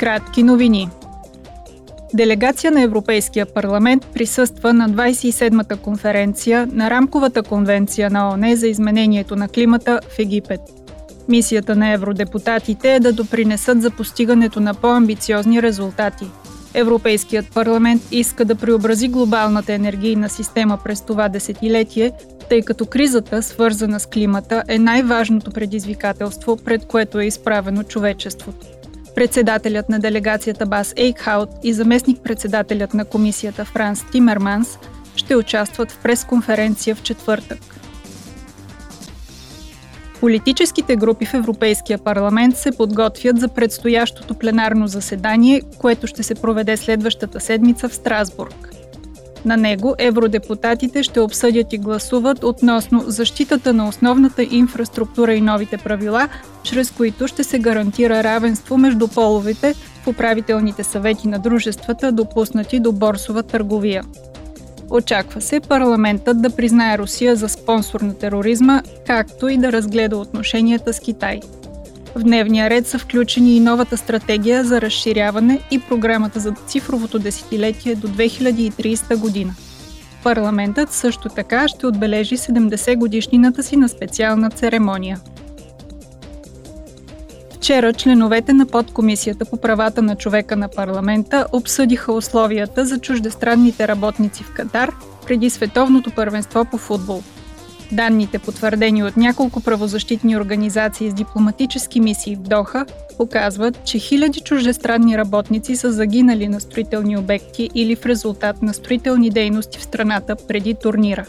Кратки новини. Делегация на Европейския парламент присъства на 27-та конференция на Рамковата конвенция на ОНЕ за изменението на климата в Египет. Мисията на евродепутатите е да допринесат за постигането на по-амбициозни резултати. Европейският парламент иска да преобрази глобалната енергийна система през това десетилетие, тъй като кризата, свързана с климата, е най-важното предизвикателство, пред което е изправено човечеството. Председателят на делегацията Бас Ейкхаут и заместник-председателят на комисията Франс Тимерманс ще участват в пресконференция в четвъртък. Политическите групи в Европейския парламент се подготвят за предстоящото пленарно заседание, което ще се проведе следващата седмица в Страсбург. На него евродепутатите ще обсъдят и гласуват относно защитата на основната инфраструктура и новите правила, чрез които ще се гарантира равенство между половите в управителните съвети на дружествата, допуснати до борсова търговия. Очаква се парламентът да признае Русия за спонсор на тероризма, както и да разгледа отношенията с Китай. В дневния ред са включени и новата стратегия за разширяване и програмата за цифровото десетилетие до 2030 година. Парламентът също така ще отбележи 70 годишнината си на специална церемония. Вчера членовете на подкомисията по правата на човека на парламента обсъдиха условията за чуждестранните работници в Катар преди световното първенство по футбол – Данните, потвърдени от няколко правозащитни организации с дипломатически мисии в Доха, показват, че хиляди чуждестранни работници са загинали на строителни обекти или в резултат на строителни дейности в страната преди турнира.